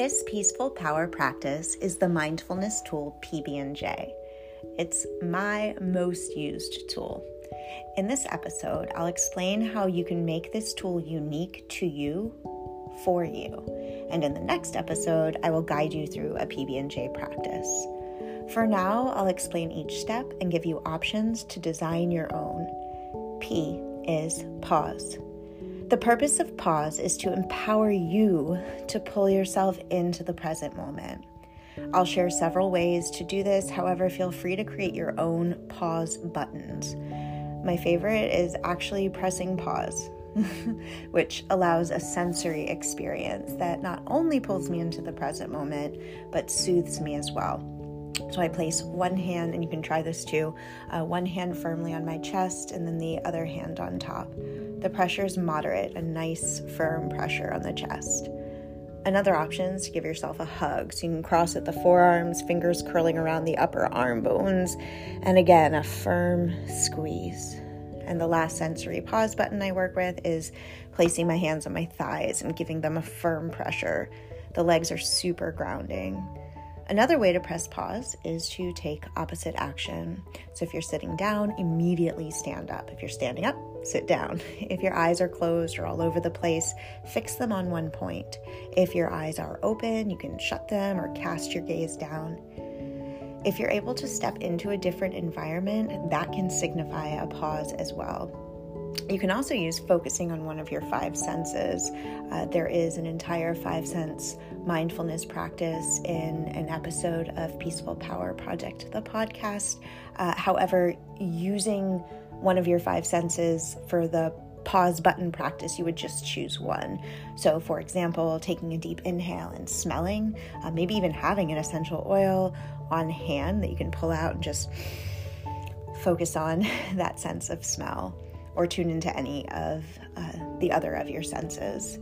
This peaceful power practice is the mindfulness tool PB&J. It's my most used tool. In this episode, I'll explain how you can make this tool unique to you for you. And in the next episode, I will guide you through a PB&J practice. For now, I'll explain each step and give you options to design your own. P is pause. The purpose of pause is to empower you to pull yourself into the present moment. I'll share several ways to do this, however, feel free to create your own pause buttons. My favorite is actually pressing pause, which allows a sensory experience that not only pulls me into the present moment, but soothes me as well. So I place one hand, and you can try this too, uh, one hand firmly on my chest and then the other hand on top. The pressure is moderate, a nice, firm pressure on the chest. Another option is to give yourself a hug. So you can cross at the forearms, fingers curling around the upper arm bones, and again, a firm squeeze. And the last sensory pause button I work with is placing my hands on my thighs and giving them a firm pressure. The legs are super grounding. Another way to press pause is to take opposite action. So if you're sitting down, immediately stand up. If you're standing up, sit down. If your eyes are closed or all over the place, fix them on one point. If your eyes are open, you can shut them or cast your gaze down. If you're able to step into a different environment, that can signify a pause as well. You can also use focusing on one of your five senses. Uh, there is an entire five sense mindfulness practice in an episode of Peaceful Power Project, the podcast. Uh, however, using one of your five senses for the pause button practice, you would just choose one. So, for example, taking a deep inhale and smelling, uh, maybe even having an essential oil on hand that you can pull out and just focus on that sense of smell or tune into any of uh, the other of your senses.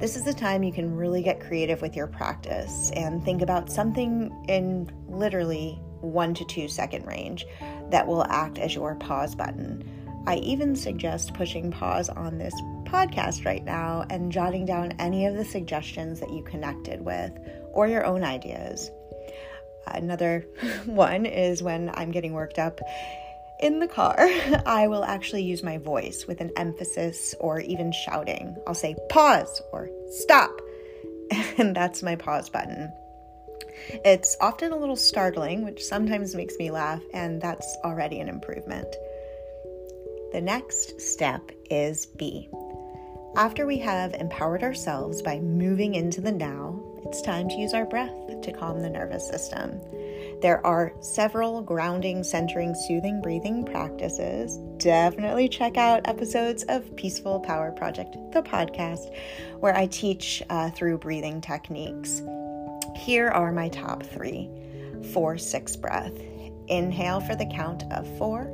This is the time you can really get creative with your practice and think about something in literally one to two second range that will act as your pause button. I even suggest pushing pause on this podcast right now and jotting down any of the suggestions that you connected with or your own ideas. Another one is when I'm getting worked up in the car, I will actually use my voice with an emphasis or even shouting. I'll say pause or stop, and that's my pause button. It's often a little startling, which sometimes makes me laugh, and that's already an improvement. The next step is B. After we have empowered ourselves by moving into the now, it's time to use our breath to calm the nervous system. There are several grounding, centering, soothing breathing practices. Definitely check out episodes of Peaceful Power Project, the podcast, where I teach uh, through breathing techniques. Here are my top three four, six breath. Inhale for the count of four,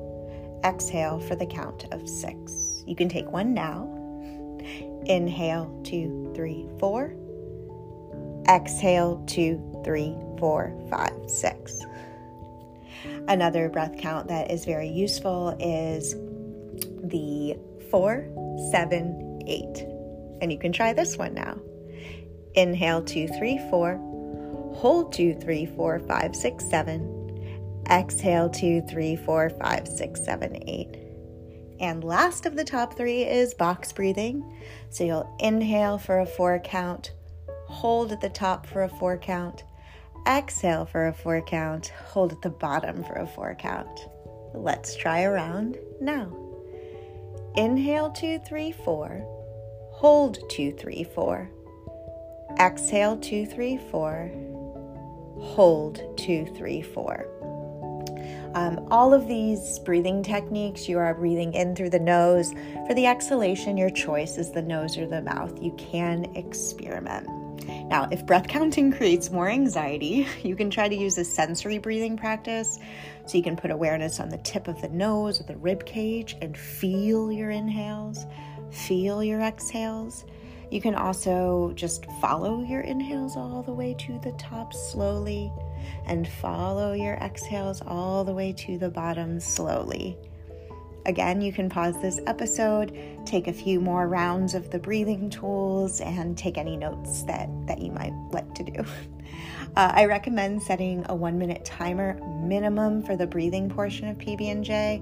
exhale for the count of six. You can take one now. Inhale, two, three, four. Exhale, two, three, four, five, six. Another breath count that is very useful is the four, seven, eight. And you can try this one now. Inhale, two, three, four. Hold two, three, four, five, six, seven. Exhale, two, three, four, five, six, seven, eight. And last of the top three is box breathing. So you'll inhale for a four count, hold at the top for a four count, exhale for a four count, hold at the bottom for a four count. Let's try a round now. Inhale two, three, four, hold two, three, four, exhale two, three, four, hold two, three, four. Um, all of these breathing techniques, you are breathing in through the nose. For the exhalation, your choice is the nose or the mouth. You can experiment. Now, if breath counting creates more anxiety, you can try to use a sensory breathing practice. So you can put awareness on the tip of the nose or the rib cage and feel your inhales, feel your exhales. You can also just follow your inhales all the way to the top slowly and follow your exhales all the way to the bottom slowly. Again, you can pause this episode, take a few more rounds of the breathing tools, and take any notes that, that you might like to do. Uh, I recommend setting a one minute timer minimum for the breathing portion of PB&J.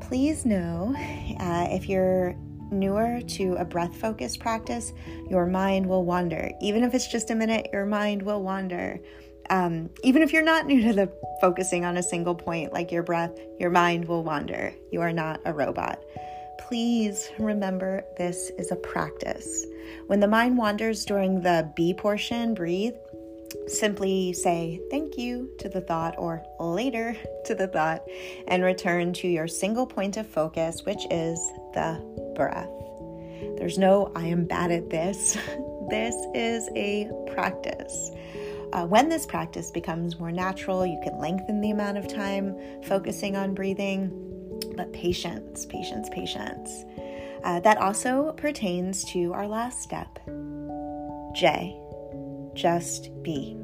Please know uh, if you're newer to a breath focused practice, your mind will wander. Even if it's just a minute, your mind will wander. Um, even if you're not new to the focusing on a single point like your breath, your mind will wander. You are not a robot. Please remember this is a practice. When the mind wanders during the B portion, breathe, simply say thank you to the thought or later to the thought and return to your single point of focus, which is the breath. There's no, I am bad at this. this is a practice. Uh, when this practice becomes more natural, you can lengthen the amount of time focusing on breathing, but patience, patience, patience. Uh, that also pertains to our last step J, just be.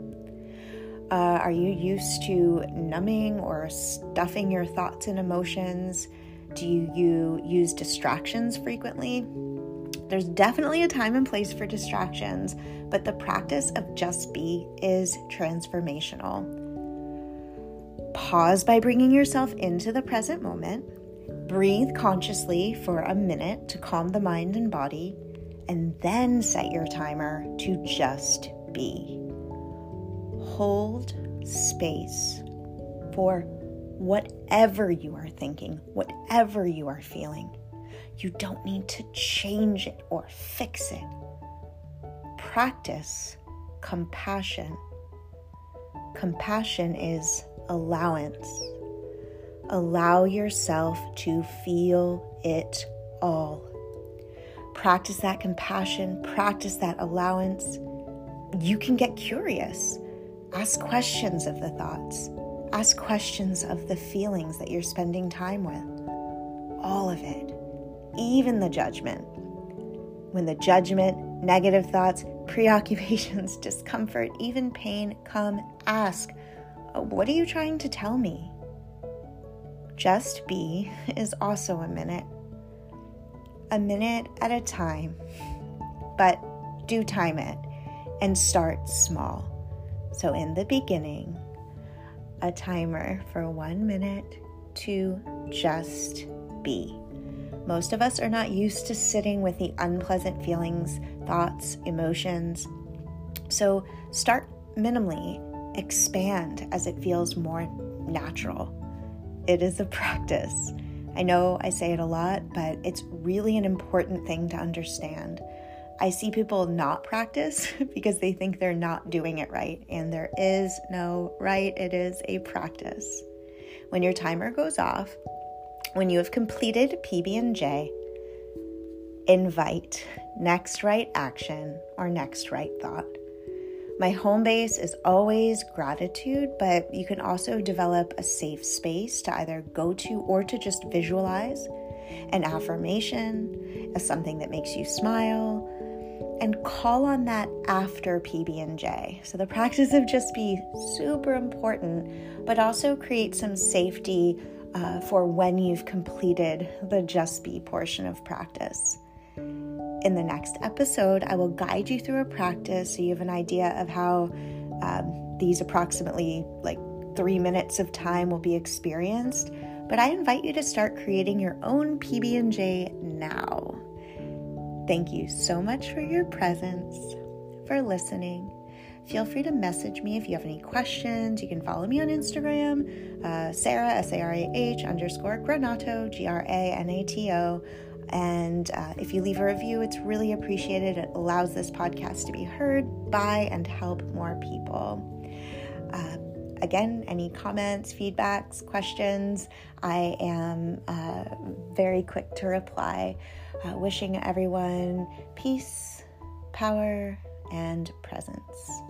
Uh, are you used to numbing or stuffing your thoughts and emotions? Do you, you use distractions frequently? There's definitely a time and place for distractions, but the practice of just be is transformational. Pause by bringing yourself into the present moment. Breathe consciously for a minute to calm the mind and body, and then set your timer to just be. Hold space for whatever you are thinking, whatever you are feeling. You don't need to change it or fix it. Practice compassion. Compassion is allowance. Allow yourself to feel it all. Practice that compassion, practice that allowance. You can get curious. Ask questions of the thoughts, ask questions of the feelings that you're spending time with. All of it even the judgment. When the judgment, negative thoughts, preoccupations, discomfort, even pain come, ask, oh, What are you trying to tell me? Just be is also a minute. A minute at a time. But do time it and start small. So, in the beginning, a timer for one minute to just be. Most of us are not used to sitting with the unpleasant feelings, thoughts, emotions. So start minimally, expand as it feels more natural. It is a practice. I know I say it a lot, but it's really an important thing to understand. I see people not practice because they think they're not doing it right, and there is no right, it is a practice. When your timer goes off, when you have completed PB&J, invite next right action or next right thought. My home base is always gratitude, but you can also develop a safe space to either go to or to just visualize an affirmation as something that makes you smile and call on that after PB&J. So the practice of just be super important, but also create some safety uh, for when you've completed the Just Be portion of practice. In the next episode, I will guide you through a practice so you have an idea of how um, these approximately like three minutes of time will be experienced. But I invite you to start creating your own PB&J now. Thank you so much for your presence, for listening, Feel free to message me if you have any questions. You can follow me on Instagram, uh, Sarah, S A R A H underscore Granato, G R A N A T O. And uh, if you leave a review, it's really appreciated. It allows this podcast to be heard by and help more people. Uh, again, any comments, feedbacks, questions, I am uh, very quick to reply. Uh, wishing everyone peace, power, and presence.